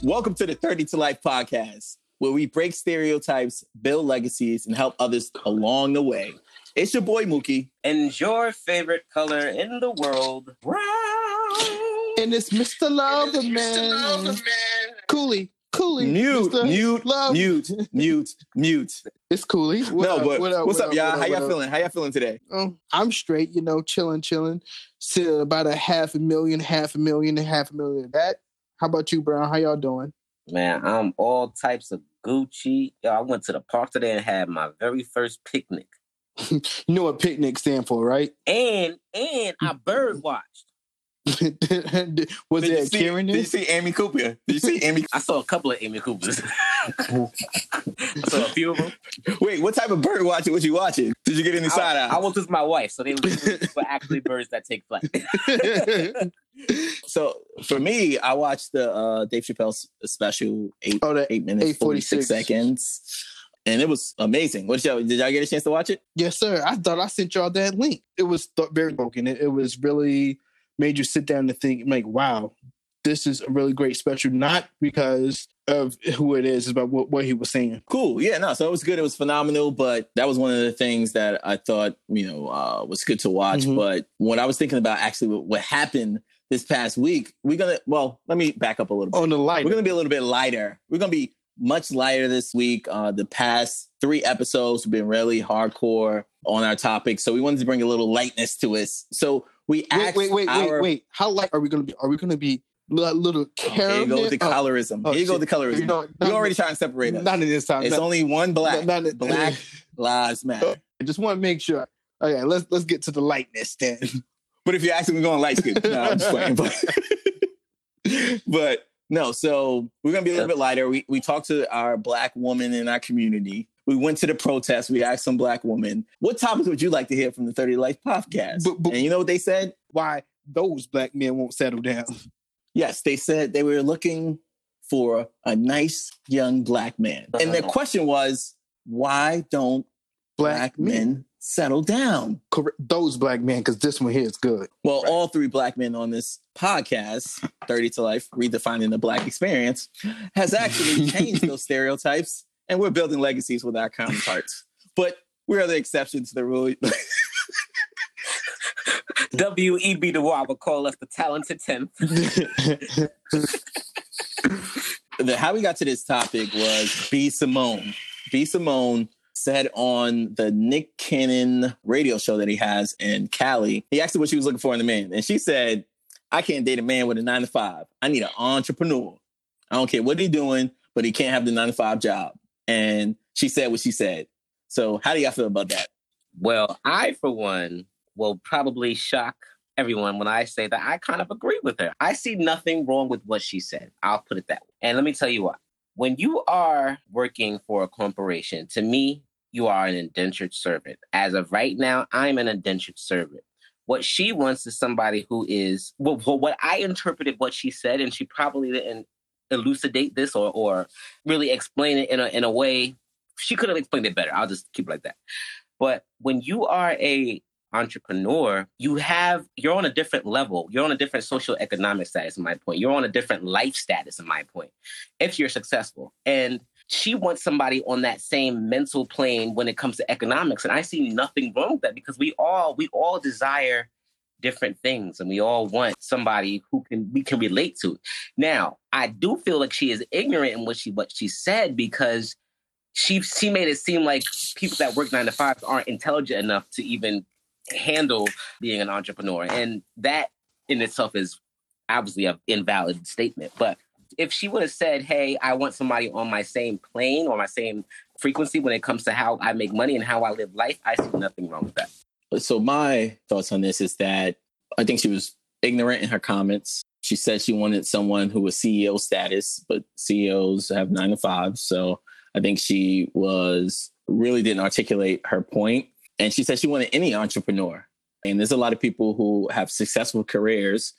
So, welcome to the 30 to Life podcast, where we break stereotypes, build legacies, and help others along the way. It's your boy Mookie. And your favorite color in the world, brown. And it's Mr. Lover Man. Cooley. Cooley. Mute, Mr. mute, Love. mute, mute, mute. It's Cooley. What no, up, but what up, what's what up, y'all? what How y'all what feeling? How y'all feeling today? Oh, I'm straight, you know, chilling, chilling. Still about a half a million, half a million, and half a million of that. How about you, Brown? How y'all doing? Man, I'm all types of Gucci. Yo, I went to the park today and had my very first picnic. You know what picnic stand for, right? And and I bird watched. Was Did you it see, Karen? Did you see Amy Cooper? Did you see Amy? I saw a couple of Amy Coopers. I saw a few of them. Wait, what type of bird watching was you watching? Did you get any side I, eye? I was with my wife, so they were actually birds that take flight. So for me, I watched the uh, Dave Chappelle special eight Oh, the eight minutes forty six seconds, and it was amazing. What y'all did y'all get a chance to watch it? Yes, sir. I thought I sent y'all that link. It was th- very broken. It, it was really made you sit down and think, like, wow, this is a really great special. Not because of who it is, but what, what he was saying. Cool, yeah, no, so it was good. It was phenomenal, but that was one of the things that I thought you know uh, was good to watch. Mhm. But when I was thinking about actually what, what happened this past week, we're gonna well, let me back up a little bit. On the light, We're gonna be a little bit lighter. We're gonna be much lighter this week. Uh, the past three episodes have been really hardcore on our topic, so we wanted to bring a little lightness to us. So we wait, asked wait, wait, our, wait, wait. How light are we gonna be? Are we gonna be li- little Here caramel? you go with the Oh, oh colorism. oh, Here you go with the colorism. You know, You're already trying to separate us. Not in this time. It's not- only one black. not- not- black lives matter. Oh, I just want to make sure. Okay, let's let's get to the lightness then. But if you're actually we're going light skin, no, I'm just playing. But, but no, so we're gonna be a little bit lighter. We we talked to our black woman in our community. We went to the protest. We asked some black women, "What topics would you like to hear from the Thirty Life podcast?" But- but- and you know what they said? Why those black men won't settle down? Yes, they said they were looking for a nice young black man, and their question was, "Why don't black, men settle down?" Correct. Those black men, because this one here is good. Well, all three black men on this podcast, 30 to Life, redefining the black experience, has actually changed those stereotypes, and we're building legacies with our counterparts. But we are the exception to the rule. W.E.B. Du Bois would call us the talented 10th. the, how we got to this topic was B. Simone. B. Simone said on the Nick Cannon radio show that he has in Cali, he asked her what she was looking for in a man. And she said, I can't date a man with a nine to five. I need an entrepreneur. I don't care what he's doing, but he can't have the nine to five job. And she said what she said. So how do y'all feel about that? Well, I, for one, will probably shock everyone when I say that I kind of agree with her. I see nothing wrong with what she said. I'll put it that way. And let me tell you what. When you are working for a corporation, to me, you are an indentured servant. As of right now, I'm an indentured servant. What she wants is somebody who is, well, what I interpreted what she said, and she probably didn't elucidate this or, or really explain it in a, in a way. She could have explained it better. I'll just keep it like that. But when you are a entrepreneur, you have you're on a different level. You're on a different social economic status, in my point. You're on a different life status, in my point, if you're successful. And she wants somebody on that same mental plane when it comes to economics. And I see nothing wrong with that because we all we all desire different things and we all want somebody who can we can relate to. Now, I do feel like she is ignorant in what she what she said because she she made it seem like people that work nine to five aren't intelligent enough to even handle being an entrepreneur, and that in itself is obviously an invalid statement. But if she would have said, "Hey, I want somebody on my same plane or my same frequency when it comes to how I make money and how I live life," I see nothing wrong with that. So my thoughts on this is that I think she was ignorant in her comments. She said she wanted someone who was CEO status, but CEOs have nine to five. So I think she was really didn't articulate her point. And she said she wanted any entrepreneur. And there's a lot of people who have successful careers,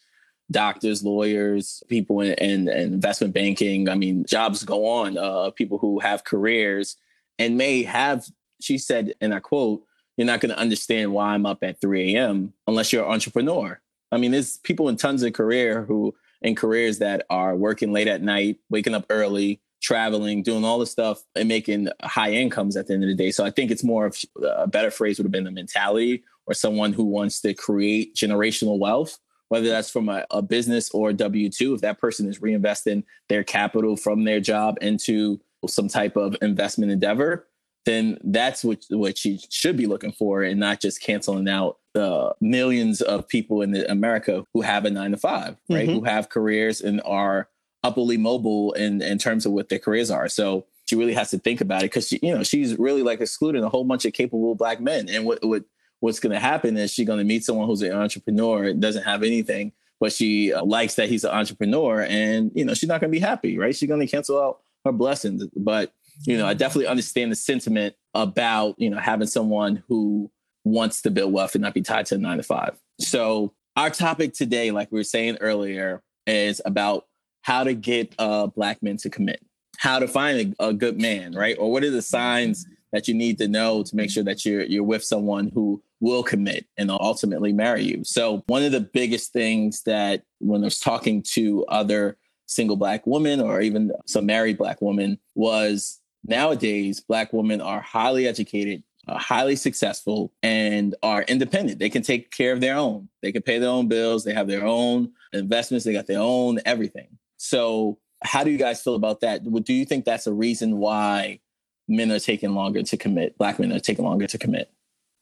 doctors, lawyers, people in, in, in investment banking. I mean, jobs go on, uh, people who have careers and may have, she said, and I quote, you're not going to understand why I'm up at 3 a.m. unless you're an entrepreneur. I mean, there's people in tons of career who in careers that are working late at night, waking up early, traveling, doing all the stuff and making high incomes at the end of the day. So I think it's more of a better phrase would have been the mentality or someone who wants to create generational wealth, whether that's from a, a business or W 2. If that person is reinvesting their capital from their job into some type of investment endeavor, then that's what what you should be looking for and not just canceling out the millions of people in America who have a nine to five, right? Mm-hmm. Who have careers and are upwardly mobile in in terms of what their careers are. So she really has to think about it because you know she's really like excluding a whole bunch of capable black men. And what what what's going to happen is she's going to meet someone who's an entrepreneur, doesn't have anything, but she uh, likes that he's an entrepreneur, and you know she's not going to be happy, right? She's going to cancel out her blessings. But you know, I definitely understand the sentiment about you know having someone who wants to build wealth and not be tied to a nine to five. So our topic today, like we were saying earlier, is about how to get uh, black men to commit, how to find a, a, good man, right? Or what are the signs that you need to know to make sure that you're you're with someone who will commit and ultimately marry you. So one of the biggest things that when I was talking to other single black women or even some married black women was nowadays black women are highly educated uh, highly successful and are independent. They can take care of their own. They can pay their own bills. They have their own investments. They got their own everything. So, how do you guys feel about that? Do you think that's a reason why men are taking longer to commit? Black men are taking longer to commit?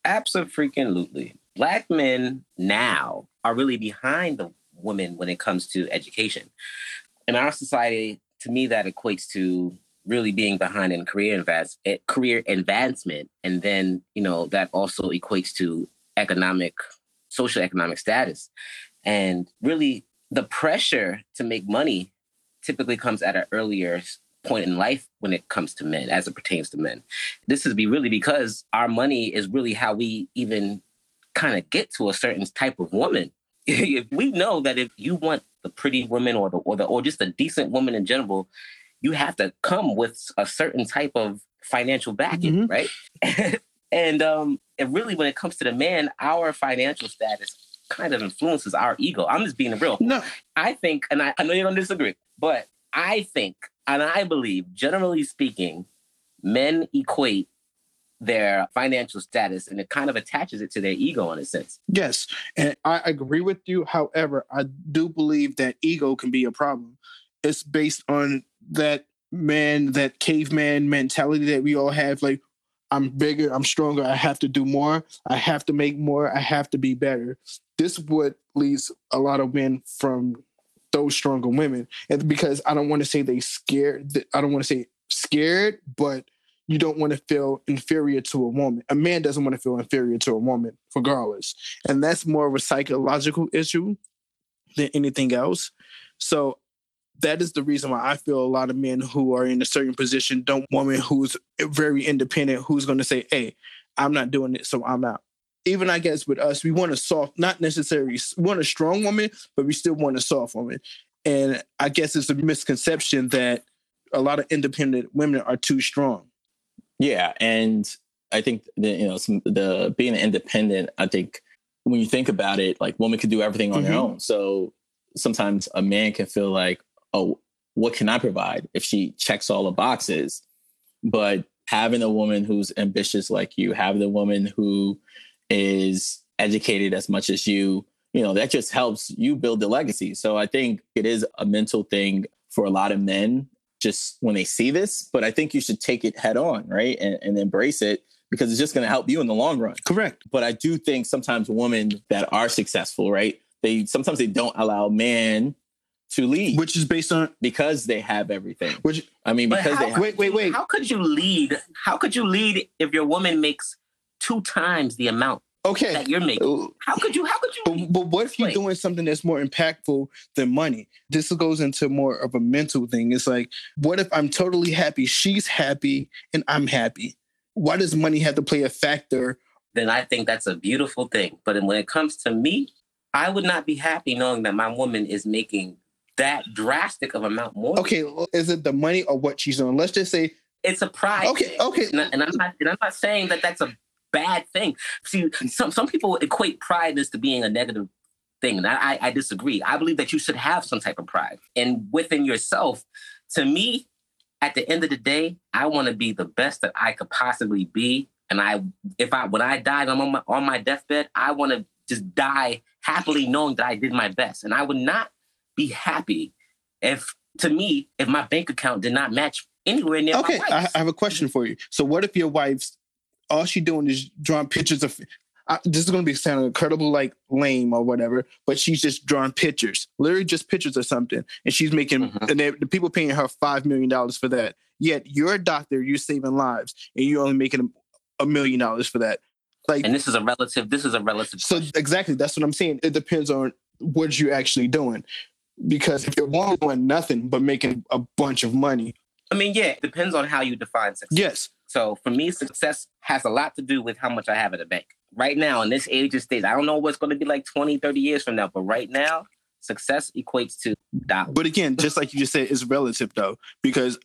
Absolutely. Black men now are really behind the women when it comes to education. In our society, to me, that equates to really being behind in career invest eh, career advancement. And then you know that also equates to economic social economic status. And really the pressure to make money typically comes at an earlier point in life when it comes to men as it pertains to men. This is be really because our money is really how we even kind of get to a certain type of woman. If we know that if you want the pretty woman or the or the or just a decent woman in general you have to come with a certain type of financial backing, mm-hmm. right? and um, and really, when it comes to the man, our financial status kind of influences our ego. I'm just being real. No, I think, and I, I know you don't disagree, but I think, and I believe, generally speaking, men equate their financial status and it kind of attaches it to their ego in a sense. Yes. And I agree with you. However, I do believe that ego can be a problem. It's based on that man, that caveman mentality that we all have. Like, I'm bigger, I'm stronger, I have to do more, I have to make more, I have to be better. This what leads a lot of men from those stronger women. And because I don't want to say they scared, I don't want to say scared, but you don't want to feel inferior to a woman. A man doesn't want to feel inferior to a woman, regardless. And that's more of a psychological issue than anything else. So that is the reason why I feel a lot of men who are in a certain position don't want woman who's very independent, who's going to say, "Hey, I'm not doing it, so I'm out." Even I guess with us, we want a soft, not necessarily want a strong woman, but we still want a soft woman. And I guess it's a misconception that a lot of independent women are too strong. Yeah, and I think that you know some, the being independent. I think when you think about it, like women can do everything on mm-hmm. their own. So sometimes a man can feel like, oh, what can I provide if she checks all the boxes? But having a woman who's ambitious like you, having a woman who is educated as much as you, you know, that just helps you build the legacy. So I think it is a mental thing for a lot of men just when they see this, but I think you should take it head on, right? And, and embrace it because it's just going to help you in the long run. Correct. But I do think sometimes women that are successful, right? They sometimes they don't allow man to lead, which is based on because they have everything. Which I mean, because how, they have, wait, wait, wait. How could you lead? How could you lead if your woman makes two times the amount? Okay, that you're making. How could you? How could you? But, but what if you're doing something that's more impactful than money? This goes into more of a mental thing. It's like, what if I'm totally happy, she's happy, and I'm happy? Why does money have to play a factor? Then I think that's a beautiful thing. But when it comes to me, I would not be happy knowing that my woman is making that drastic of amount more. Okay, is it the money or what she's doing? Let's just say it's a pride. Okay, thing. okay, and, I, and I'm not and I'm not saying that that's a bad thing. See, some some people equate pride as to being a negative thing. And I, I disagree. I believe that you should have some type of pride and within yourself. To me, at the end of the day, I want to be the best that I could possibly be. And I, if I, when I died on my, on my deathbed, I want to just die happily knowing that I did my best. And I would not be happy if, to me, if my bank account did not match anywhere near okay, I, I have a question for you. So what if your wife's all she doing is drawing pictures of I, this is going to be sounding incredible like lame or whatever, but she's just drawing pictures, literally just pictures or something, and she's making mm-hmm. and the people paying her five million dollars for that. Yet you're a doctor, you're saving lives, and you're only making a, a million dollars for that. Like, and this is a relative. This is a relative. So question. exactly, that's what I'm saying. It depends on what you're actually doing, because if you're one doing nothing but making a bunch of money, I mean, yeah, it depends on how you define success. Yes. So for me, success has a lot to do with how much I have in the bank right now in this age of stage, I don't know what's going to be like 20, 30 years from now, but right now, success equates to dollars. But again, just like you just said, it's relative though, because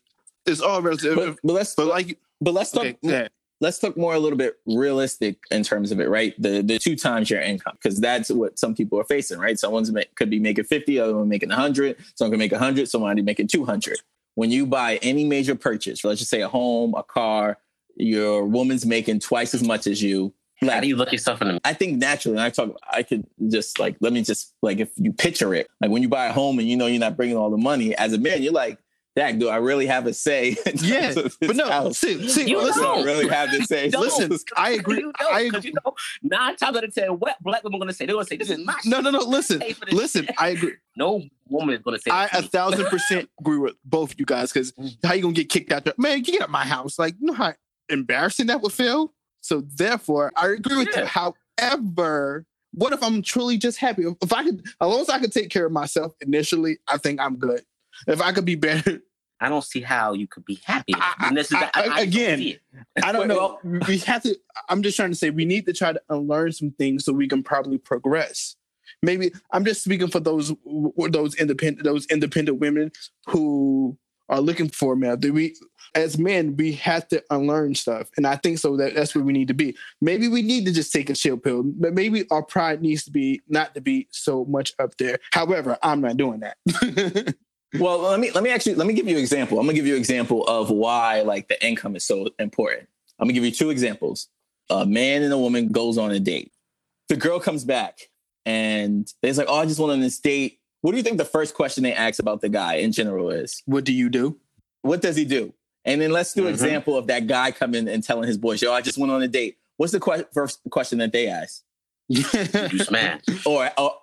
it's all relative. But, but let's but like but let's talk okay, let's talk more a little bit realistic in terms of it, right? The the two times your income, because that's what some people are facing, right? Someone's make, could be making 50, other one making 100, someone can make 100, someone making 200. When you buy any major purchase, let's just say a home, a car, your woman's making twice as much as you How do you look yourself in the I think naturally, I talk, I could just like, let me just like, if you picture it, like when you buy a home and you know you're not bringing all the money, as a man, you're like, Dak, do I really have a say? Yeah, but no, house? see, see, you listen, don't really have to say. listen, I agree. You I agree. You know, nine times out of ten, what black women are going to say? They're going to say, "This is my." No, no, no. Listen, listen. I agree. No woman is going to say. I a thousand percent agree with both of you guys because mm. how you going to get kicked out there? Man, get out my house. Like, you know how embarrassing that would feel. So therefore, I agree with yeah. you. However, what if I'm truly just happy? If I could, as long as I could take care of myself initially, I think I'm good. If I could be better. I don't see how you could be happy. I, this is, I, I, again, don't I don't know. we have to. I'm just trying to say we need to try to unlearn some things so we can probably progress. Maybe I'm just speaking for those those independent those independent women who are looking for man. We as men, we have to unlearn stuff. And I think so that that's where we need to be. Maybe we need to just take a chill pill, but maybe our pride needs to be not to be so much up there. However, I'm not doing that. well, let me let me actually let me give you an example. I'm gonna give you an example of why like the income is so important. I'm gonna give you two examples. A man and a woman goes on a date. The girl comes back and they're like, "Oh, I just went on this date." What do you think the first question they ask about the guy in general is? What do you do? What does he do? And then let's do an mm-hmm. example of that guy coming and telling his boys, yo, I just went on a date. What's the que- first question that they ask? Did you smash? Or, or, oh,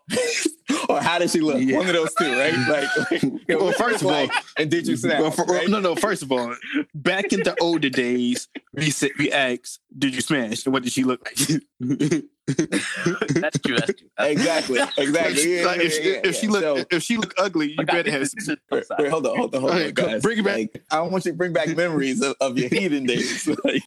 or how does she look? Yeah. One of those two, right? Like, like well, first of all, and did you smash? Well, for, right? No, no. First of all, back in the older days, we said we asked, "Did you smash?" And what did she look like? That's true. That's true. exactly. Exactly. Yeah, like if, yeah, if yeah. she look so, if she look ugly, you better have. Some... Wait, wait, hold on, hold on, hold on, guys. Bring it back. Like, I want you to bring back memories of, of your heathen days. like,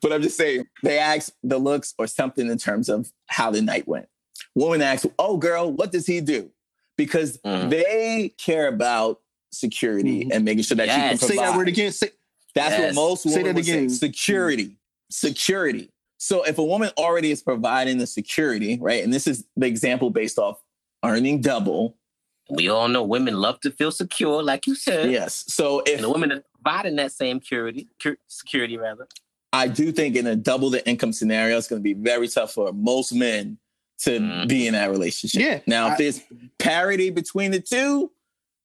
but I'm just saying they ask the looks or something in terms of how the night went. Woman asks, "Oh, girl, what does he do?" Because mm. they care about security mm. and making sure that yes. you can provide. Say that word again. Say, That's yes. what most women say that again. Say. Security. Security so if a woman already is providing the security, right, and this is the example based off earning double. We all know women love to feel secure, like you said. Yes. So if and the woman is providing that same security, security rather. I do think in a double the income scenario, it's going to be very tough for most men to mm. be in that relationship. Yeah. Now, I, if there's parity between the two,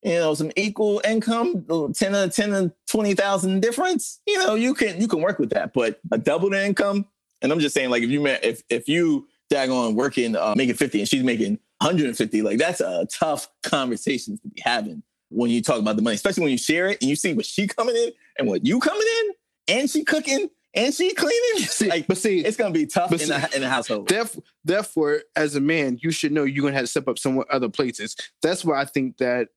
you know, some equal income, 10 to 10 to 20,000 difference, you know, you can, you can work with that. But a double the income, and I'm just saying, like, if you met, if if you daggone working, uh, making 50 and she's making 150, like that's a tough conversation to be having when you talk about the money, especially when you share it and you see what she coming in and what you coming in and she cooking and she cleaning. See, like, but see, it's gonna be tough in, see, the, in the household. Therefore, therefore, as a man, you should know you're gonna have to step up somewhere other places. That's why I think that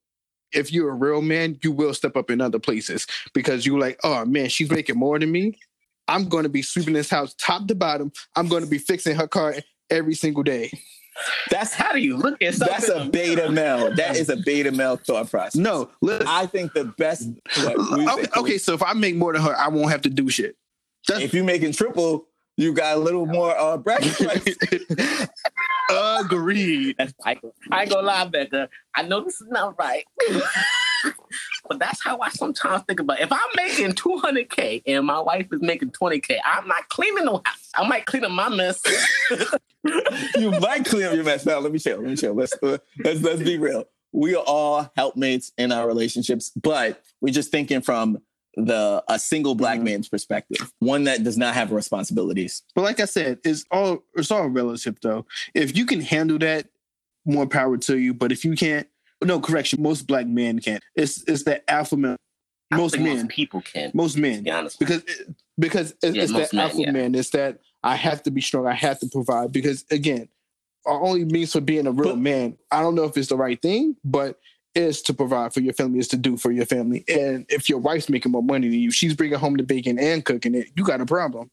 if you're a real man, you will step up in other places because you're like, oh man, she's making more than me. I'm going to be sweeping this house top to bottom. I'm going to be fixing her car every single day. That's how do you look at something? That's a beta male. That is a beta male thought process. No, listen, I think the best. What, okay, okay, so if I make more than her, I won't have to do shit. That's, if you're making triple, You got a little more uh, bracket rights. Agreed. That's I, I ain't gonna lie, Becca. I know this is not right. but that's how I sometimes think about it. If I'm making 200K and my wife is making 20K, I'm not cleaning no house. I might clean up my mess. you might clean up your mess. Now, let me chill. Let me chill. Let's, uh, let's, let's be real. We are all helpmates in our relationships, but we're just thinking from the a single black Mhm. man's perspective, one that does not have responsibilities. But like I said, it's all it's all relative though. If you can handle that, more power to you. But if you can't, no correction, most black men can't. It's it's that alpha male. I Most think men, most people can. most To men, be honest. because because it's, Yeah, it's that men, alpha yeah. man. It's that I have to be strong. I have to provide because again, our only means for being a real But- man. I don't know if it's the right thing, but is to provide for your family, is to do for your family. And if your wife's making more money than you, she's bringing home the bacon and cooking it. You got a problem.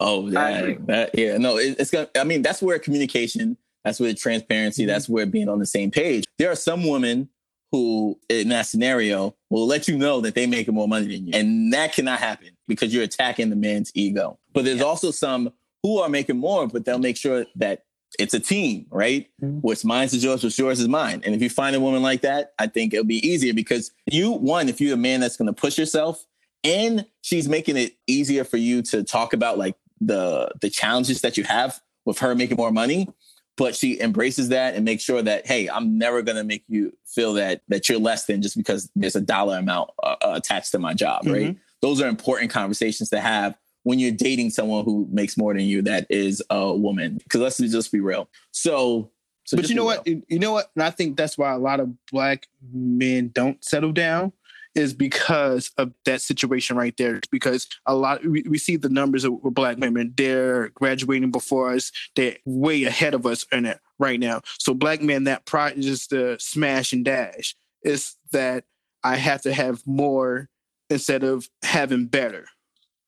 Oh, I that, that yeah, no, it, it's gonna. I mean, that's where communication, that's where transparency, Mhm. that's where being on the same page. There are some women who, in that scenario, will let you know that they making more money than you, and that cannot happen because you're attacking the man's ego. But there's Yeah. also some who are making more, but they'll make sure that it's a team, right? Mhm. What's mine is yours, what's yours is mine. And if you find a woman like that, I think it'll be easier because you, one, if you're a man that's going to push yourself, and she's making it easier for you to talk about like the the challenges that you have with her making more money but she embraces that and makes sure that hey i'm never going to make you feel that that you're less than just because there's a dollar amount uh, uh, attached to my job right those are important conversations to have when you're dating someone who makes more than you that is a woman because let's just be real so, so but you know what? real. You know what? And I think that's why a lot of black men don't settle down is because of that situation right there. Because a lot we, we see the numbers of black women, they're graduating before us, they're way ahead of us in it right now. So black men, that pride is just the smash and dash. It's that I have to have more instead of having better.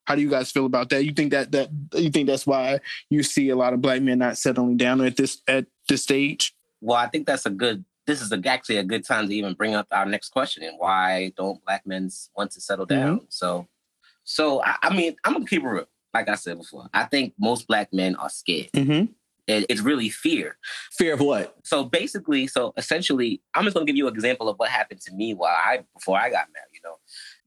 How do you guys feel about that? You think that that you think that's why you see a lot of black men not settling down at this at this stage? Well, I think that's a good. This is a, actually a good time to even bring up our next question: and why don't black men want to settle down? So, so I, I mean, I'm gonna keep it real. Like I said before, I think most black men are scared. Mm-hmm. It, it's really fear. fear of what So basically, so essentially, I'm just gonna give you an example of what happened to me while I before I got married. You know,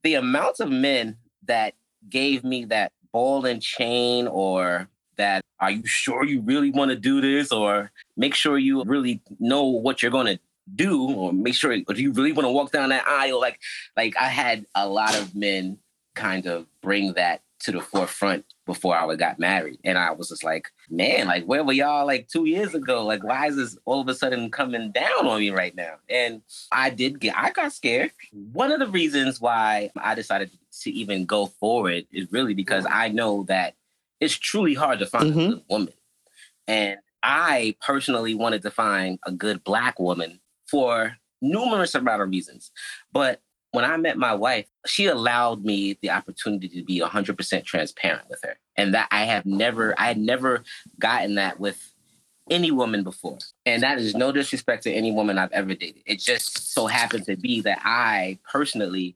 the amount of men that gave me that ball and chain or that are you sure you really want to do this or make sure you really know what you're going to do or make sure or do you really want to walk down that aisle like like i had a lot of men kind of bring that to the forefront before i got married. And i was just like man like where were y'all like two years ago? Like why is this all of a sudden coming down on me right now? And i did get i got scared. One of the reasons why i decided to even go forward is really because i know that it's truly hard to find Mhm. a good woman. And I personally wanted to find a good black woman for numerous amount of reasons. But when I met my wife, she allowed me the opportunity to be 100% transparent with her. And that I have never, I had never gotten that with any woman before. And that is no disrespect to any woman I've ever dated. It just so happened to be that I personally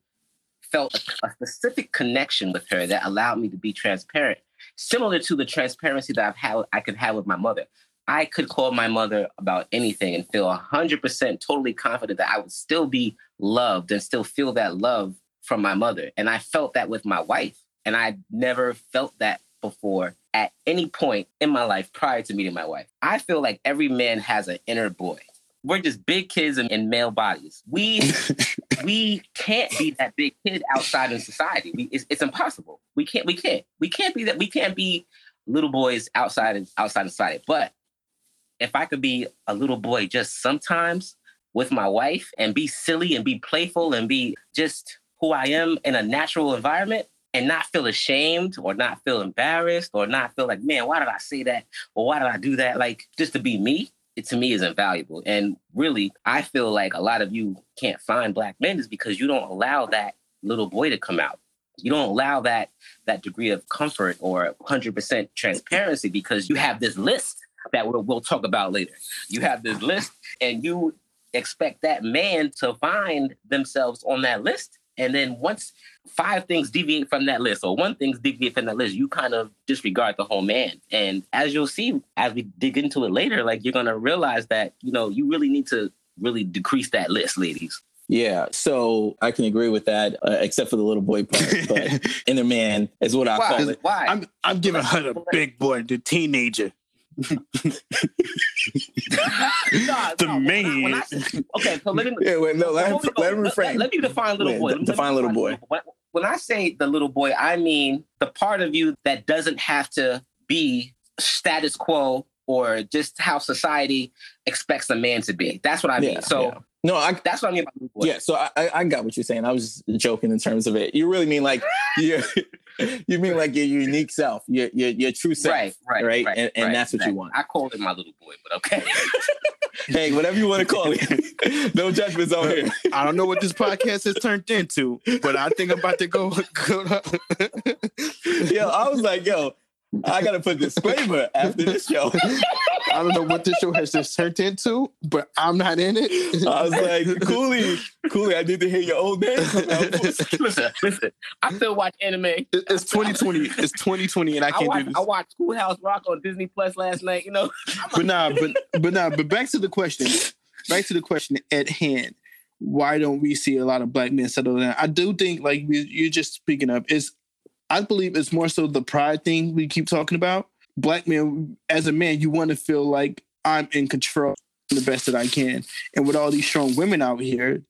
felt a, a specific connection with her that allowed me to be transparent, similar to the transparency that I've had I could have with my mother. I could call my mother about anything and feel 100% totally confident that I would still be loved and still feel that love from my mother. And I felt that with my wife. And I never felt that before at any point in my life prior to meeting my wife. I feel like every man has an inner boy. We're just big kids in, in male bodies. We we can't be that big kid outside in society. We, it's, it's impossible. We can't. We can't. We can't be that. We can't be little boys outside of outside of society. But if I could be a little boy just sometimes with my wife and be silly and be playful and be just who I am in a natural environment and not feel ashamed or not feel embarrassed or not feel like, man, why did I say that or why did I do that? Like just to be me, it to me is invaluable. And really, I feel like a lot of you can't find black men is because you don't allow that little boy to come out. You don't allow that that degree of comfort or 100% transparency because you have this list that we'll, we'll talk about later. You have this list and you expect that man to find themselves on that list And then once five things deviate from that list, or one thing's deviate from that list, you kind of disregard the whole man. And as you'll see, as we dig into it later, like you're gonna realize that, you know, you really need to really decrease that list, ladies. Yeah, so I can agree with that, uh, except for the little boy part. But inner man is what I Why? call it. Why? I'm I'm giving her the big boy, the teenager. Nah, The nah, when I- when I man. okay, so let me Yeah, wait, no, let him, Before we go, let him refrain. Let, me define little boy. de- me define little boy. When, when I say the little boy, I mean the part of you that doesn't have to be status quo or just how society expects a man to be. That's what I mean. Yeah, so yeah. No, I that's what I mean by little boy. yeah. So I, I I got what you're saying. I was just joking in terms of it. You really mean like you you mean like your unique self, your your, your true self, Right, right, right? right, and and right, that's what you want. I call it my little boy, but okay. hey, whatever you want to call it. no judgments on here. I don't know what this podcast has turned into, but I think I'm about to go. go Yo, I was like, yo, I gotta put disclaimer after this show. I don't know what this show has just turned into, but I'm not in it. I was like, Cooley, Cooley, I need to hear your old name. listen, listen. I still watch anime. It- It's 2020. It's 2020, and I I, can't watched, do this. I watched Schoolhouse Rock on Disney Plus last night. You know, But nah, but but nah, but back to the question. Back to the question at hand. Why don't we see a lot of black men settle down? I do think, like we, you're just speaking of, is I believe it's more so the pride thing we keep talking about. Black men, as a man, you want to feel like I'm in control, the best that I can. And with all these strong women out here,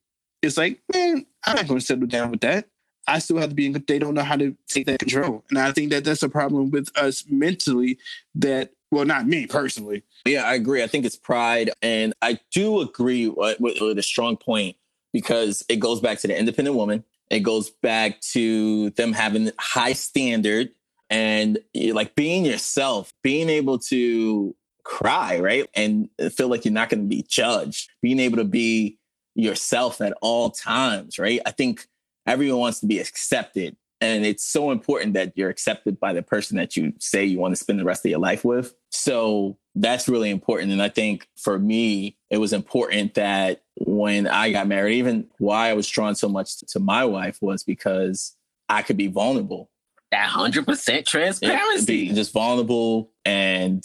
it's like, man, I'm not going to settle down with that. I still have to be in. They don't know how to take that control, and I think that that's a problem with us mentally. That well, not me personally. Yeah, I agree. I think it's pride, and I do agree with, with, with a strong point because it goes back to the independent woman. It goes back to them having high standard and eh, like being yourself, being able to cry, right, and feel like you're not going to be judged. Being able to be yourself at all times, right? I think everyone wants to be accepted. And it's so important that you're accepted by the person that you say you want to spend the rest of your life with. So that's really important. And I think for me, it was important that when I got married, even why I was drawn so much to my wife was because I could be vulnerable. That hundred percent transparency. just vulnerable and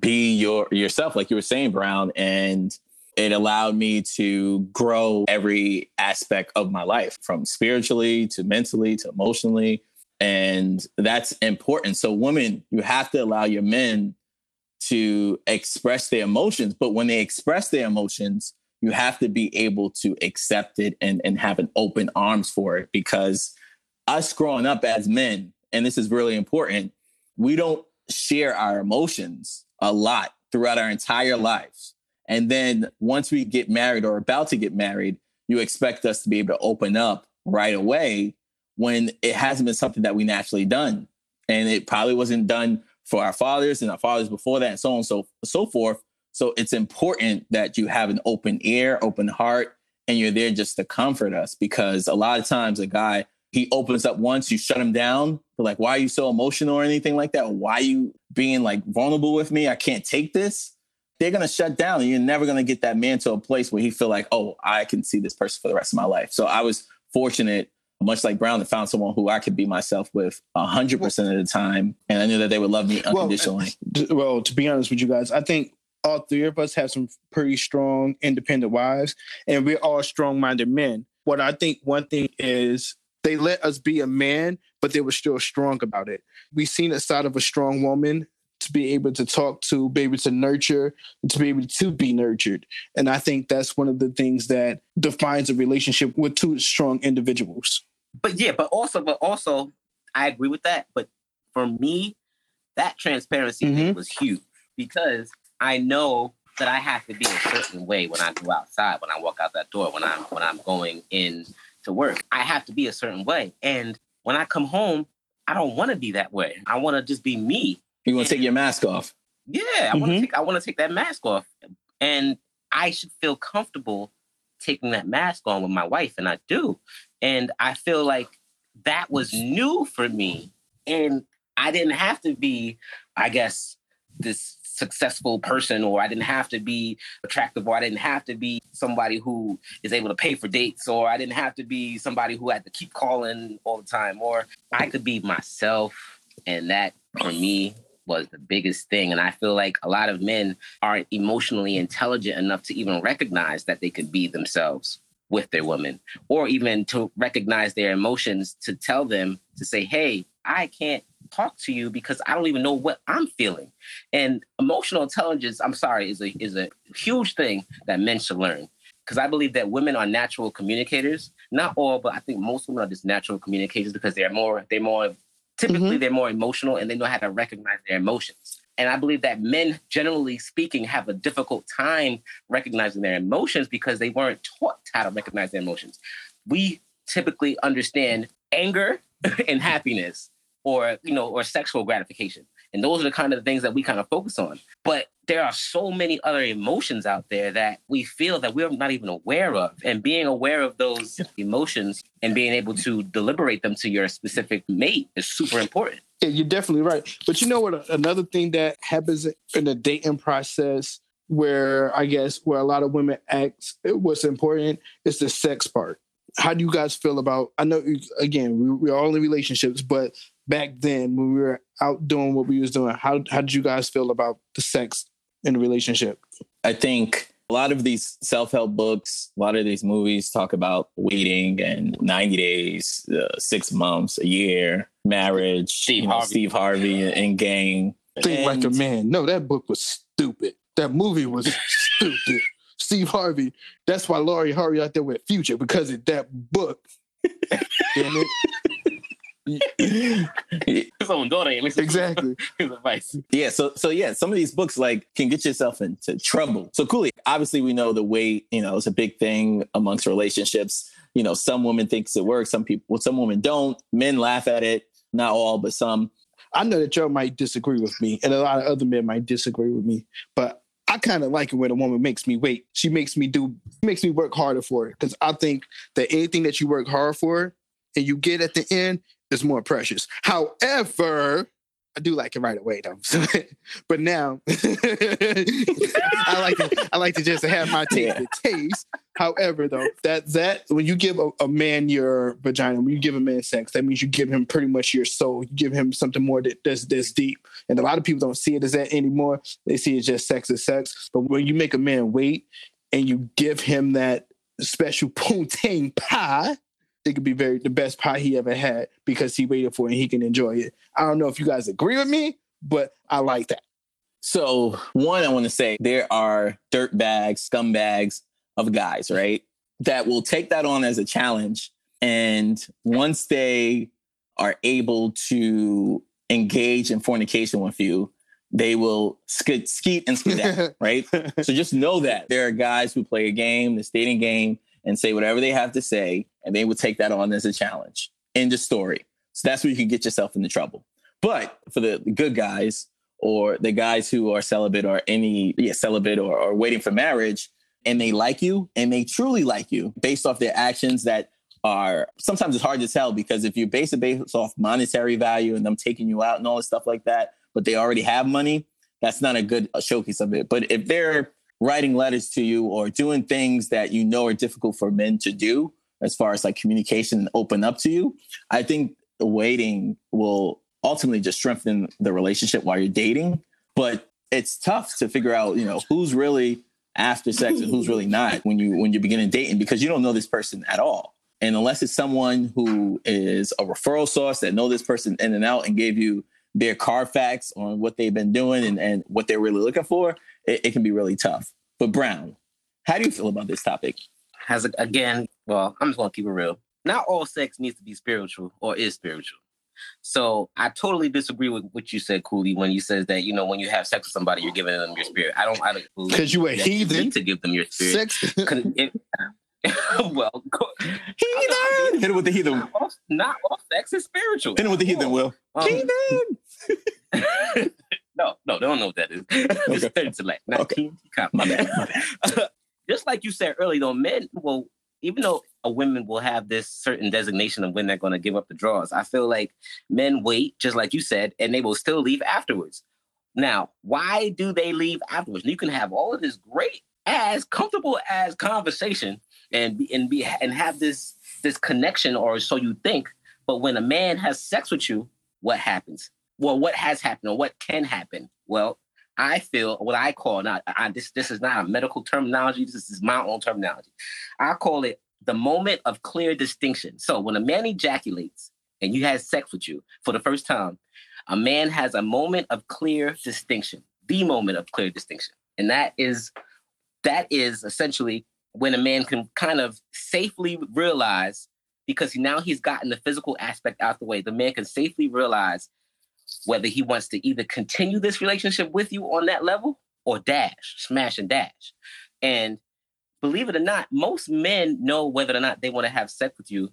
be your yourself, like you were saying, Brown. And it allowed me to grow every aspect of my life from spiritually to mentally to emotionally. And that's important. So, women, you have to allow your men to express their emotions. But when they express their emotions, you have to be able to accept it and, and have an open arms for it. Because us growing up as men, and this is really important, we don't share our emotions a lot throughout our entire lives. And then once we get married or about to get married, you expect us to be able to open up right away when it hasn't been something that we naturally done. And it probably wasn't done for our fathers and our fathers before that, and so on and so, so forth. So it's important that you have an open ear, open heart, and you're there just to comfort us because a lot of times a guy, he opens up once, you shut him down. Like, why are you so emotional or anything like that? Why are you being like vulnerable with me? I can't take this. They're gonna shut down, and you're never gonna get that man to a place where he feel like, oh, I can see this person for the rest of my life. So I was fortunate, much like Brown, to found someone who I could be myself with hundred percent of the time, and I knew that they would love me uh, unconditionally. D- well, to be honest with you guys, I think all three of us have some pretty strong, independent wives, and we're all strong-minded men. What I think one thing is they let us be a man, but they were still strong about it. We've seen a side of a strong woman to be able to talk to, be able to nurture, to be able to be nurtured. And I think that's one of the things that defines a relationship with two strong individuals. but yeah, but also, but also, I agree with that. But for me, that transparency thing mm-hmm. was huge because I know that I have to be a certain way when I go outside, when I walk out that door, when I'm when I'm going in to work. I have to be a certain way. And when I come home, I don't want to be that way. I want to just be me. You want to take your mask off? Yeah, I want to mm-hmm. take I want to take that mask off. And I should feel comfortable taking that mask on with my wife and I do. And I feel like that was new for me and I didn't have to be I guess this successful person or I didn't have to be attractive or I didn't have to be somebody who is able to pay for dates or I didn't have to be somebody who had to keep calling all the time or I could be myself. And that for me was the biggest thing. And I feel like a lot of men aren't emotionally intelligent enough to even recognize that they could be themselves with their woman or even to recognize their emotions to tell them to say hey I can't talk to you because I don't even know what I'm feeling. And emotional intelligence, I'm sorry, is a is a huge thing that men should learn. Because I believe that women are natural communicators. Not all, but I think most women are just natural communicators because they're more, they're more typically mm-hmm. they're more emotional and they know how to recognize their emotions. And I believe that men, generally speaking, have a difficult time recognizing their emotions because they weren't taught how to recognize their emotions. We typically understand anger and happiness or you know or sexual gratification. And those are the kind of things that we kind of focus on. But there are so many other emotions out there that we feel that we're not even aware of. And being aware of those emotions and being able to deliberate them to your specific mate is super important. Yeah you're definitely right. But you know what another thing that happens in the dating process where i guess where a lot of women act what's important is the sex part. How do you guys feel about i know again we, we're all in relationships but back then when we were out doing what we was doing how, how did you guys feel about the sex in the relationship i think a lot of these self-help books a lot of these movies talk about waiting and 90 days uh, six months a year marriage steve, you know, harvey. steve harvey and gang think and, like a man no that book was stupid that movie was stupid Steve Harvey. That's why Lori Harvey out there with Future because of that book. Damn it. His own daughter ain't exactly his advice. Yeah, so so yeah, some of these books like can get yourself into trouble. So Cooley, obviously we know the weight, you know, is a big thing amongst relationships. You know, some women thinks it works, some people well, some women don't. Men laugh at it, not all, but some. I know that Joe might disagree with me, and a lot of other men might disagree with me, but I kind of like it when a woman makes me wait. She makes me do, makes me work harder for it. Because I think that anything that you work hard for and you get at the end is more precious. However, I do like it right away though. but now I like to I like to just have my taste yeah. taste. However, though, that that when you give a, a, man your vagina, when you give a man sex, that means you give him pretty much your soul. You give him something more that, that's that's deep. And a lot of people don't see it as that anymore. They see it just sex is sex. But when you make a man wait and you give him that special poutine pie, it could be very the best pie he ever had because he waited for it and he can enjoy it. I don't know if you guys agree with me, but I like that. So one, I want to say there are dirt bags, scumbags of guys, right? That will take that on as a challenge. And once they are able to engage in fornication with you, they will sk- skeet and skedaddle, right? so just know that there are guys who play a game, the dating game, and say whatever they have to say, and they would take that on as a challenge. End of story. So that's where you can get yourself into trouble. But for the good guys or the guys who are celibate or any yeah, celibate or, or waiting for marriage, and they like you and they truly like you based off their actions that are sometimes it's hard to tell because if you base it based off monetary value and them taking you out and all this stuff like that, but they already have money, that's not a good showcase of it. But if they're writing letters to you or doing things that you know are difficult for men to do as far as like communication open up to you i think waiting will ultimately just strengthen the relationship while you're dating but it's tough to figure out you know who's really after sex and who's really not when you when you're beginning dating because you don't know this person at all and unless it's someone who is a referral source that know this person in and out and gave you their Carfax on what they've been doing and, and what they're really looking for, it, it can be really tough. But Brown, how do you feel about this topic? Has again, well, I'm just gonna keep it real. Not all sex needs to be spiritual or is spiritual. So I totally disagree with what you said, Cooley, when you said that you know when you have sex with somebody, you're giving them your spirit. I don't. I don't because you a heathen to give them your spirit. Sex. It, well, heathen. Hit it with the heathen. Not all, not all sex is spiritual. Hit it with the heathen. Will um, heathen. No, no, they don't know what that is. it's okay. third select, not okay. My bad, my bad. Just like you said earlier, though, men will, even though a woman will have this certain designation of when they're going to give up the draws, I feel like men wait, just like you said, and they will still leave afterwards. Now, why do they leave afterwards? You can have all of this great as comfortable as conversation and be, and be and have this this connection or so you think but when a man has sex with you what happens well what has happened or what can happen well i feel what i call not I, this this is not a medical terminology this is my own terminology. I call it the moment of clear distinction. So when a man ejaculates and you had sex with you for the first time a man has a moment of clear distinction the moment of clear distinction. And that is that is essentially when a man can kind of safely realize because now he's gotten the physical aspect out the way the man can safely realize whether he wants to either continue this relationship with you on that level or dash smash and dash and believe it or not most men know whether or not they want to have sex with you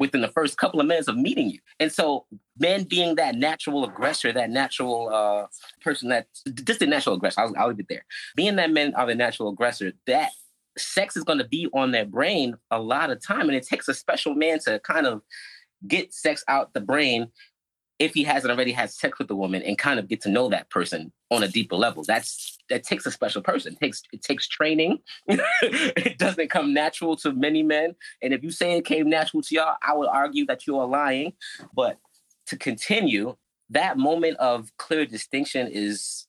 within the first couple of minutes of meeting you. And so men being that natural aggressor, that natural uh, person that just a natural aggressor, I'll, I'll leave it there. Being that men are the natural aggressor, that sex is going to be on their brain a lot of time. And it takes a special man to kind of get sex out the brain if he hasn't already had sex with the woman and kind of get to know that person on a deeper level. That's that takes a special person. It takes it takes training. it doesn't come natural to many men. And if you say it came natural to y'all, I would argue that you are lying. But to continue, that moment of clear distinction is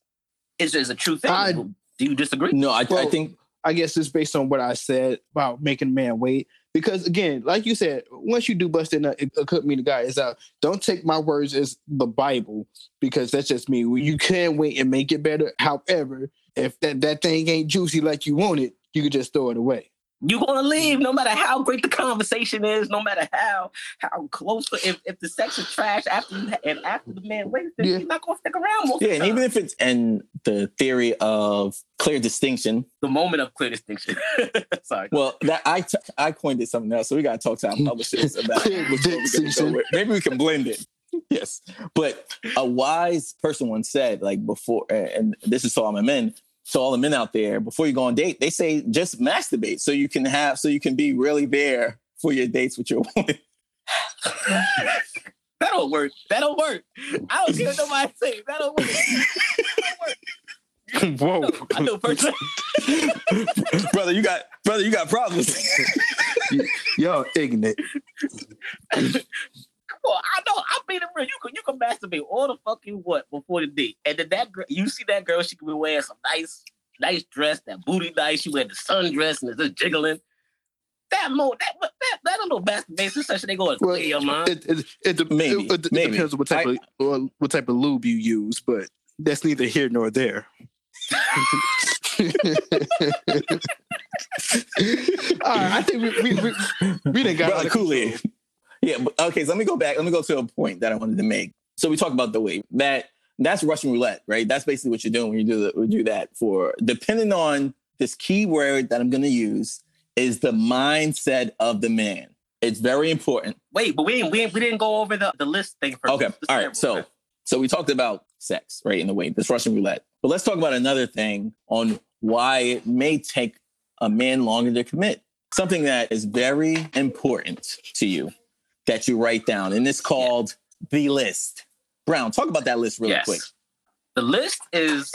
is is a true thing. I, Do you disagree? No, I, well, I think I guess it's based on what I said about making a man wait. Because again, like you said, once you do bust in a, a could mean the guy is out. Don't take my words as the Bible because that's just me. You can wait and make it better. However, if that, that thing ain't juicy like you want it, you could just throw it away you're gonna leave no matter how great the conversation is, no matter how how close. If, if the sex is trash after you, and after the man waits, then yeah. you're not gonna stick around. yeah, and even if it's and the theory of clear distinction, the moment of clear distinction. Sorry. Well, that I t- I coined it something else, so we gotta talk to our publishers about it. Maybe we can blend it. Yes, but a wise person once said, like before, and this is to all my men to all the men out there before you go on date, they say just masturbate so you can have so you can be really there for your dates with your woman. that don't work. That don't work. I don't care what nobody say that don't work. Whoa! I know, brother, you got brother, you got problems. Yo, ignorant. Well, I know. I'm being real. You can you can masturbate all the fucking what before the date, and then that girl, you see that girl, she could be wearing some nice, nice dress, that booty nice. She wear the sundress and it's just jiggling. That mo that that that don't know masturbation session. They go well, your mom. It, it, it, it, maybe, it, it maybe. depends on what type I, of what type of lube you use, but that's neither here nor there. All right, I think we we we, we didn't got Brother Kool Aid. Yeah. But, okay. So let me go back. Let me go to a point that I wanted to make. So we talked about the wait that that's Russian roulette, right? That's basically what you're doing when you do the, do that for depending on this key word that I'm going to use is the mindset of the man. It's very important. Wait, but we didn't, we, didn't, we didn't go over the, the list thing first. Okay. All right. So, so we talked about sex, right? In the way, this Russian roulette. But let's talk about another thing on why it may take a man longer to commit. Something that is very important to you that you write down, and it's called yeah. the list. Brown, talk about that list really yes. quick. The list is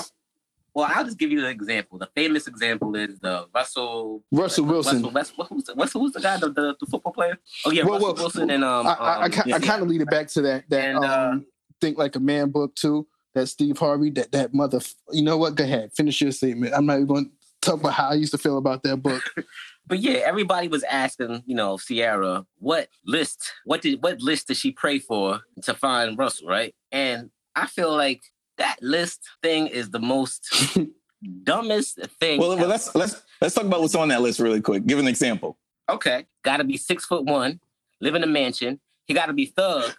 well, I'll just give you an example. The famous example is the Russell Russell Wilson. Russell, who's, the, who's, who's the guy, the, the, the, football player? Oh yeah, well, Russell well, Wilson and um. I, I, um, I, yeah, I kind of lead it back to that that and, uh, um, think like a man book too. That Steve Harvey, that that mother. You know what? Go ahead, finish your statement. I'm not even going to talk about how I used to feel about that book. but yeah, everybody was asking, you know, Ciara, what list, what did what list did she pray for to find Russell, right? And I feel like that list thing is the most dumbest thing. Well, well, let's let's let's talk about what's on that list really quick. Give an example. Okay, got to be six foot one, live in a mansion. He got to be thug,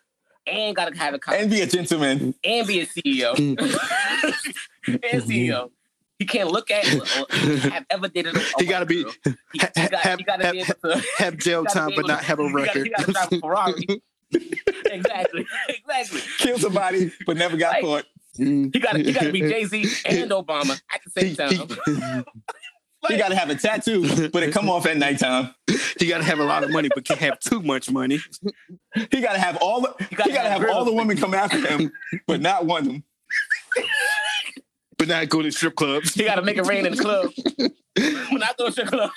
and got to have a and be a gentleman, and be a CEO, and CEO. He can't look at have ever dated a, a He got to be he, ha, got, have, have, be to, have jail time, but not have a record. He got to drive a Ferrari. exactly, exactly. Kill somebody, but never got like, caught. Mm. He got to he got to be Jay Z and Obama at the same time. Like, he got to have a tattoo, but it come off at nighttime. He got to have a lot of money, but can't have too much money. He got to have all the he got to have, have all the women come after him, but not one of them. Not go to strip clubs. You got to make it rain in the club. We're not going to strip club.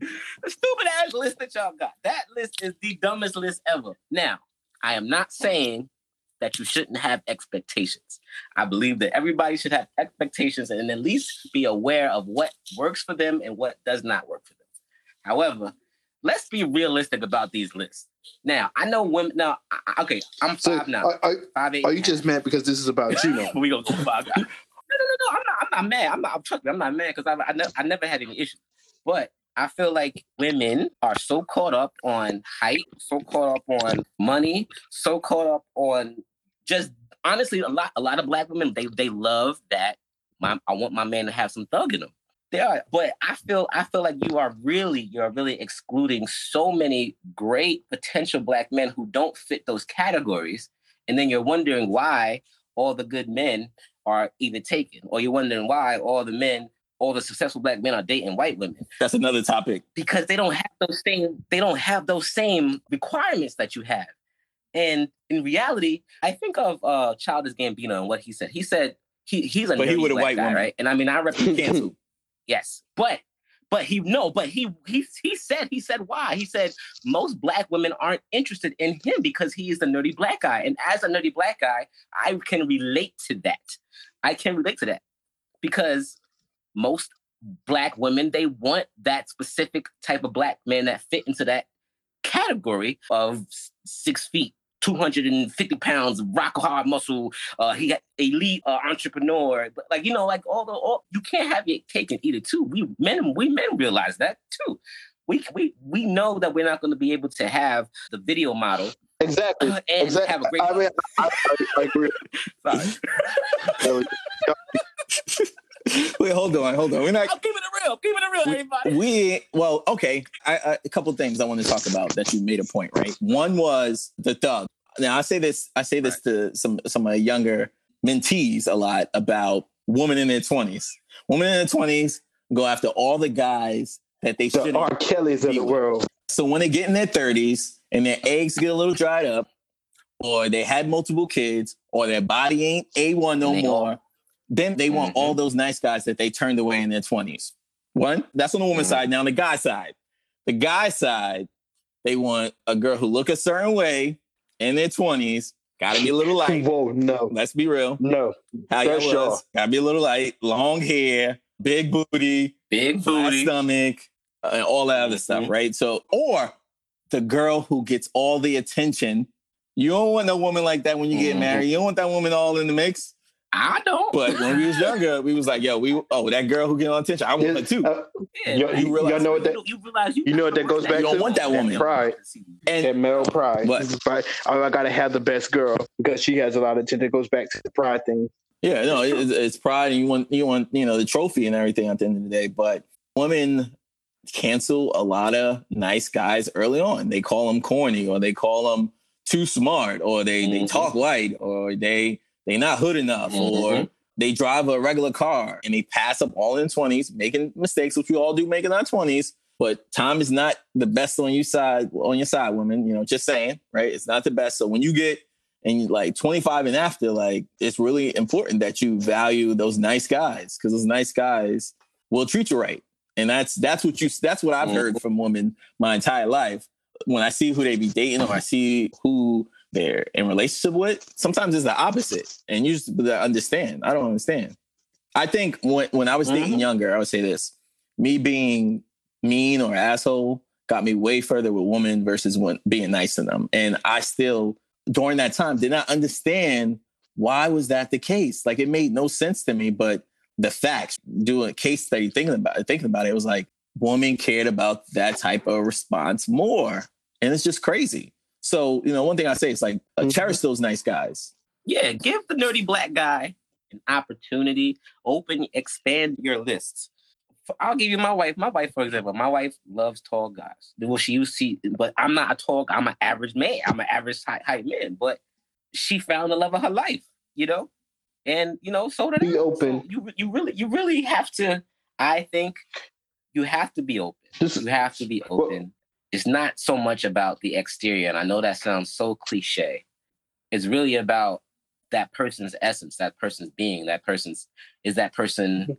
the stupid ass list that y'all got. That list is the dumbest list ever. Now, I am not saying that you shouldn't have expectations. I believe that everybody should have expectations and at least be aware of what works for them and what does not work for them. However, let's be realistic about these lists. Now, I know women. Now, okay, I'm five So, now. are, are, Five eight. are you just mad because this is about you now? we gonna go five guys. No, no, no, no. I'm not. I'm not mad. I'm not. Trust me. I'm not mad because I, I, ne- I never had any issues. But I feel like women are so caught up on height, so caught up on money, so caught up on just honestly a lot. A lot of black women they they love that. My I want my man to have some thug in him. They are, but I feel I feel like you are really you're really excluding so many great potential black men who don't fit those categories, and then you're wondering why all the good men are either taken, or you're wondering why all the men, all the successful black men are dating white women That's another topic. because they don't have those same they don't have those same requirements that you have. And in reality, I think of uh Childish Gambino and what he said. He said he he's a But he with a white guy, woman. right? And I mean, I represent Cancel. Yes, but but he no, but he he he said he said why? He said most black women aren't interested in him because he is the nerdy black guy, and as a nerdy black guy, I can relate to that. I can relate to that because most black women they want that specific type of black man that fit into that category of six feet. 250 pounds, rock hard muscle. Uh, he got elite uh, entrepreneur, but like you know, like all the all you can't have your cake and eat it too. We men, we men realize that too. We we we know that we're not going to be able to have the video model Exactly. uh, and Exactly. have a great. I mean, I, I, I agree. Sorry. Wait, hold on, hold on. We're not I'm keeping it real. Keeping it real, everybody. we well okay I, I, a couple things i want to talk about that you made a point right one was the thug now i say this i say this to some some of my younger mentees a lot about women in their 20s women in their 20s go after all the guys that they The should R. Kellys of the world. so when they get in their 30s and their eggs get a little dried up or they had multiple kids or their body ain't a1 no They more then they want Mhm. all those nice guys that they turned away in their 20s one that's on the woman's Mhm. side now on the guy side the guy side they want a girl who look a certain way in their 20s gotta be a little light Whoa, no, let's be real no. how y'all sure. gotta be a little light long hair big booty Big booty. stomach, uh, and all that other stuff, Mhm. right? So, or the girl who gets all the attention. You don't want no woman like that when you get Mhm. married. You don't want that woman all in the mix. I don't. But when we was younger, we was like, yo, we oh that girl who get all attention, I want her too. Uh, Yeah, Yo- like, you realize- y'all know what that- you, you realize you, you know what that goes back You don't want that woman. Pride. And that male pride. But- This. Oh, I gotta have the best girl because she has a lot of attention. It goes back to the pride thing. yeah, no, it's, it's pride, and you want you want you know the trophy and everything at the end of the day. But women cancel a lot of nice guys early on. They call them corny, or they call them too smart, or they they Mhm. talk white, or they they not hood enough, or Mhm. they drive a regular car and they pass up all in twenties, making mistakes, which we all do making our twenties. But time is not the best on your side on your side, women. You know, just saying, right? It's not the best. So when you get and like 25 and after, like it's really important that you value those nice guys because those nice guys will treat you right. And that's that's what you that's what I've heard from women my entire life. When I see who they be dating or I see who they're in relationship with, sometimes it's the opposite. And you just understand. I don't understand. I think when when I was dating Mhm. younger, I would say this: me being mean or asshole got me way further with women versus when being nice to them. And I still during that time did not understand why was that the case. Like it made no sense to me, but the facts, doing a case study, thinking about it, thinking about it, it was like women cared about that type of response more, and it's just crazy. So you know, one thing I say is like uh, Mhm. cherish those nice guys. Yeah, give the nerdy black guy an opportunity. Open, expand your lists. I'll give you my wife. My wife, for example, my wife loves tall guys. Well, she used to, see, but I'm not a tall. I'm an average man. I'm an average height, height man. But she found the love of her life. You know, and you know, so did Be I. open. So you you really you really have to. I think you have to be open. This You have to be Well- open. It's not so much about the exterior, and I know that sounds so cliche. It's really about that person's essence, that person's being, that person's is that person Mm-hmm.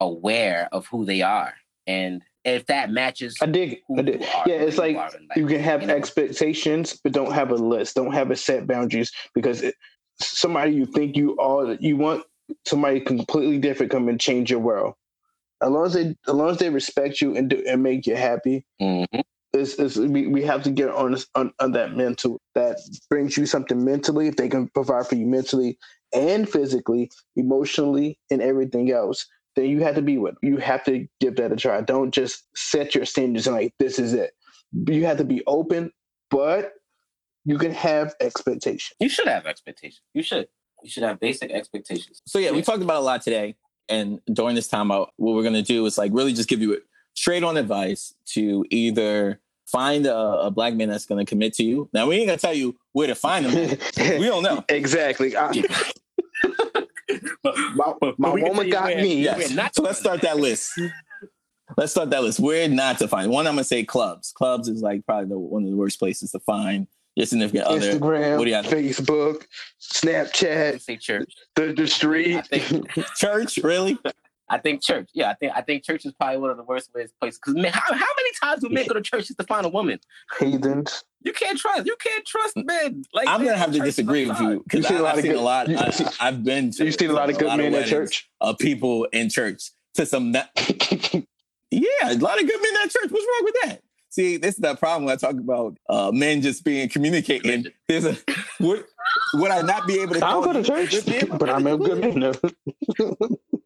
aware of who they are, and if that matches, I dig I dig. are, Yeah, it's like you can have you know? expectations, but don't have a list. Don't have a set boundaries because it, somebody you think you are, you want somebody completely different come and change your world. As long as they, as long as they respect you and do, and make you happy, Mhm. Is is we, we have to get on, this- on on that mental that brings you something mentally. If they can provide for you mentally and physically, emotionally, and everything else, then you have to be with. 'em. You have to give that a try. Don't just set your standards and like this is it. You have to be open, but you can have expectations. You should have expectations. You should. You should have basic expectations. So yeah, we talked about a lot today, and during this time, out, what we're gonna do is like really just give you straight on advice to either find a, a black man that's gonna commit to you. Now we ain't gonna tell you where to find him. we don't know. exactly. I, my But my we can woman got where- me. Yes. not So let's start that list. Let's start that list. Where not to find. One, I'm gonna say clubs. Clubs is like probably the, one of the worst places to find your significant other. Instagram, What do you have? Facebook, Snapchat, say church. the, the street. Church, really? I think church. Yeah, I think I think church is probably one of the worst places. Because man, how, how many times do men go to church just to find a woman? Heathens. You can't trust. You can't trust men. Like I'm gonna have to disagree with you You because see a lot I've of seen good- a lot. you I, see- I've been to You seen a lot of good men in weddings church? of people in church to some. Not, yeah, a lot of good men in church. What's wrong with that? See, this is the problem when I talk about uh, men just being communicating. There's a would, would I not be able to? I don't go to church, but I'm a good man.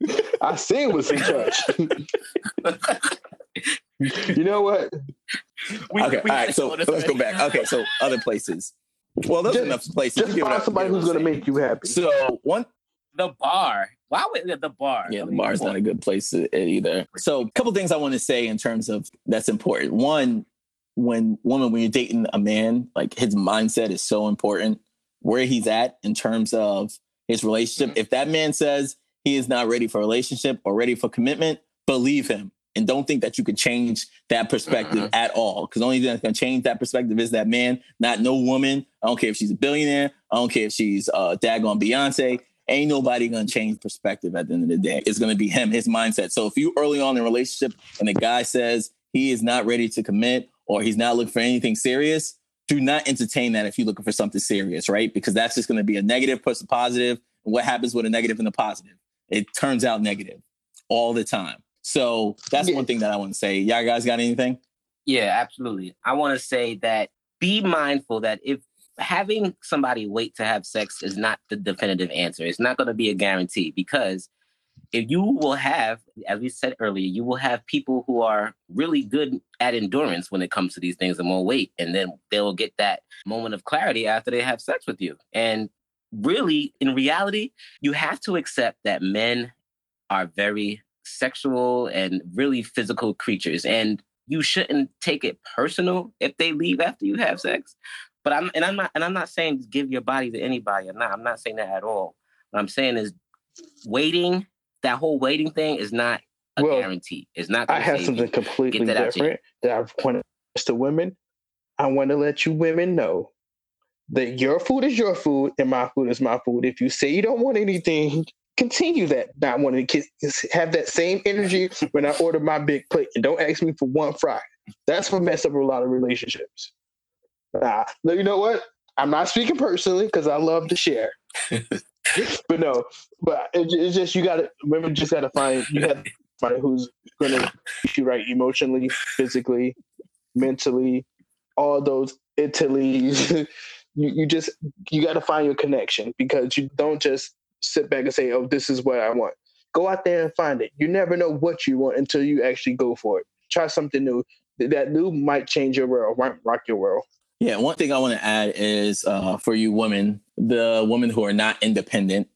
though. I was in church. you know what? We- okay, we all right. So let's go back. Okay, so other places. Well, those are enough places. Just You get find I- somebody who's going to make you happy. So one The bar. Why would the bar? Yeah, the mean, bar is not a good place to- eh, either. So, a couple things I want to say in terms of that's important. One, when woman, when you're dating a man, like his mindset is so important. Where he's at in terms of his relationship. Mm-hmm. If that man says he is not ready for a relationship or ready for commitment, believe him and don't think that you could change that perspective Mhm. at all. Because the only thing that's going to change that perspective is that man, not no woman. I don't care if she's a billionaire. I don't care if she's uh, daggone Beyonce ain't nobody gonna change perspective at the end of the day. It's gonna be him, his mindset. So if you early on in a relationship and the guy says he is not ready to commit or he's not looking for anything serious, do not entertain that if you're looking for something serious, right? Because that's just gonna be a negative plus a positive. And what happens with a negative and a positive? It turns out negative all the time. So that's Yeah. one thing that I want to say. Y'all guys got anything? Yeah, absolutely. I want to say that be mindful that if having somebody wait to have sex is not the definitive answer, it's not going to be a guarantee because if you will have, as we said earlier, you will have people who are really good at endurance when it comes to these things and won't wait. And then they'll get that moment of clarity after they have sex with you. And really, in reality, you have to accept that men are very sexual and really physical creatures. And you shouldn't take it personal if they leave after you have sex. But I'm and I'm not and I'm not saying just give your body to anybody. I'm not I'm not saying that at all. What I'm saying is waiting, that whole waiting thing is not a Well, guarantee. It's not I have something you. completely that out to you. different that I want to women. I want to let you women know that your food is your food and my food is my food. If you say you don't want anything, continue that not wanting to kiss, have that same energy when I order my big plate and don't ask me for one fry. That's what mess up a lot of relationships. Nah, no, you know what? I'm not speaking personally because I love to share. but no, but it, it's just you got to women just got to find you have to find who's gonna treat you right emotionally, physically, mentally, all those Italies. you you just you got to find your connection because you don't just sit back and say, "Oh, this is what I want." Go out there and find it. You never know what you want until you actually go for it. Try something new. That new might change your world, might rock your world. Yeah, one thing I want to add is uh, for you women, the women who are not independent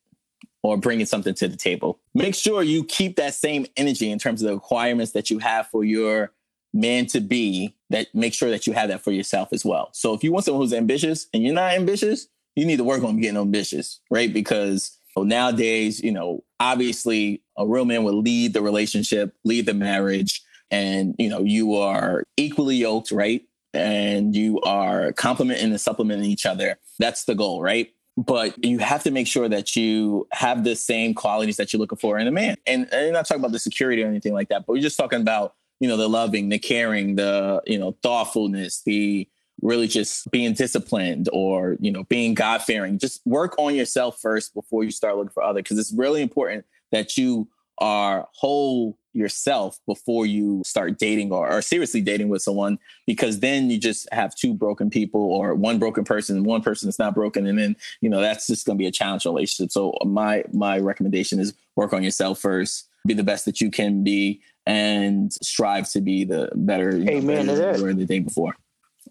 or bringing something to the table, make sure you keep that same energy in terms of the requirements that you have for your man to be. That make sure that you have that for yourself as well. So if you want someone who's ambitious and you're not ambitious, you need to work on getting ambitious, right? Because nowadays, you know, obviously a real man will lead the relationship, lead the marriage, and you know you are equally yoked, right? and you are complementing and supplementing each other. That's the goal, right? but you have to make sure that you have the same qualities that you're looking for in a man. And, and I'm not talking about the security or anything like that, but we're just talking about, you know, the loving, the caring, the, you know, thoughtfulness, the really just being disciplined or, you know, being God fearing. Just work on yourself first before you start looking for other, because it's really important that you are whole yourself before you start dating or, or seriously dating with someone because then you just have two broken people or one broken person and one person that's not broken and then you know that's just going to be a challenge relationship so my my recommendation is work on yourself first be the best that you can be and strive to be the better you Amen know, to that. you were the day before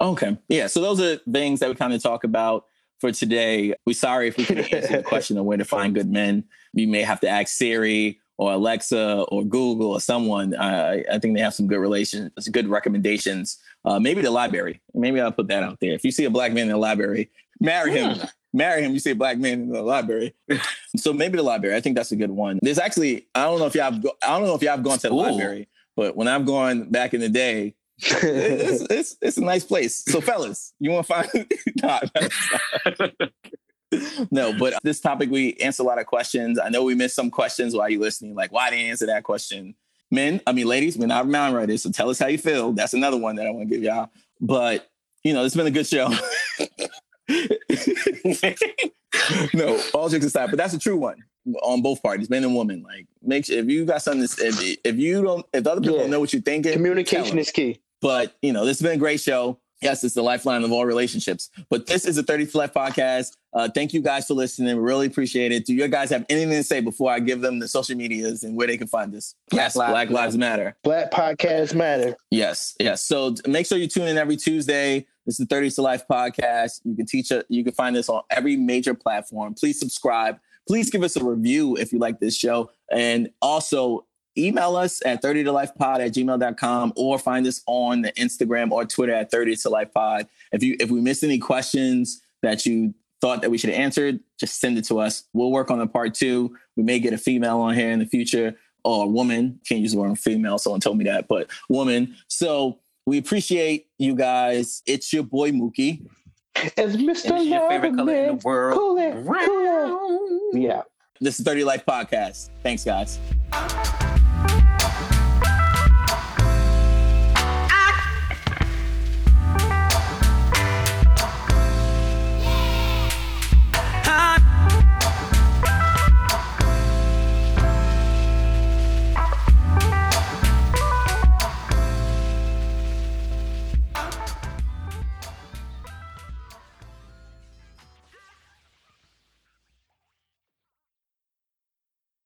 okay yeah so those are things that we kind of talk about for today we're sorry if we couldn't answer the question of where to find good men you may have to ask siri or Alexa or Google or someone. I, I think they have some good relations, good recommendations. Uh, maybe the library. Maybe I'll put that out there. If you see a black man in the library, marry him. Marry him. You a black man in the library. so maybe the library. I think that's a good one. There's actually I don't know if y'all have go, I don't know if y'all have gone to the Ooh. library, but when I've gone back in the day, it's, it's it's a nice place. So fellas, you want to find? nah, no, but this topic we answer a lot of questions. I know we missed some questions while you listening. Like, why didn't you answer that question? Men, I mean, ladies, we're not mind writers, so tell us how you feel. That's another one that I want to give y'all. But you know, it's been a good show. no, all jokes aside, but that's a true one on both parties, men and women. Like, make sure if you got something, to, if, if you don't, if other people Yeah. don't know what you're thinking, communication is key. But you know, this has been a great show. Yes, it's the lifeline of all relationships. But this is the 30 to Life podcast. Uh, thank you guys for listening. We really appreciate it. Do you guys have anything to say before I give them the social medias and where they can find us? Black yes, Lives Black Lives Matter. Black podcasts matter. Yes, yes. So make sure you tune in every Tuesday. This is the 30 to Life podcast. You can teach it. You can find this on every major platform. Please subscribe. Please give us a review if you like this show. And also email us at 30 to life pod at gmail.com or find us on the Instagram or Twitter at 30 to life pod. If you if we missed any questions that you thought that we should have answered, just send it to us. We'll work on the part two. We may get a female on here in the future or a woman. Can't use the word female. Someone told me that, but woman. So we appreciate you guys. It's your boy Mookie. As Mr. It's your favorite color in the world. Cool it, cool it. Yeah. This is 30 Life Podcast. Thanks, guys.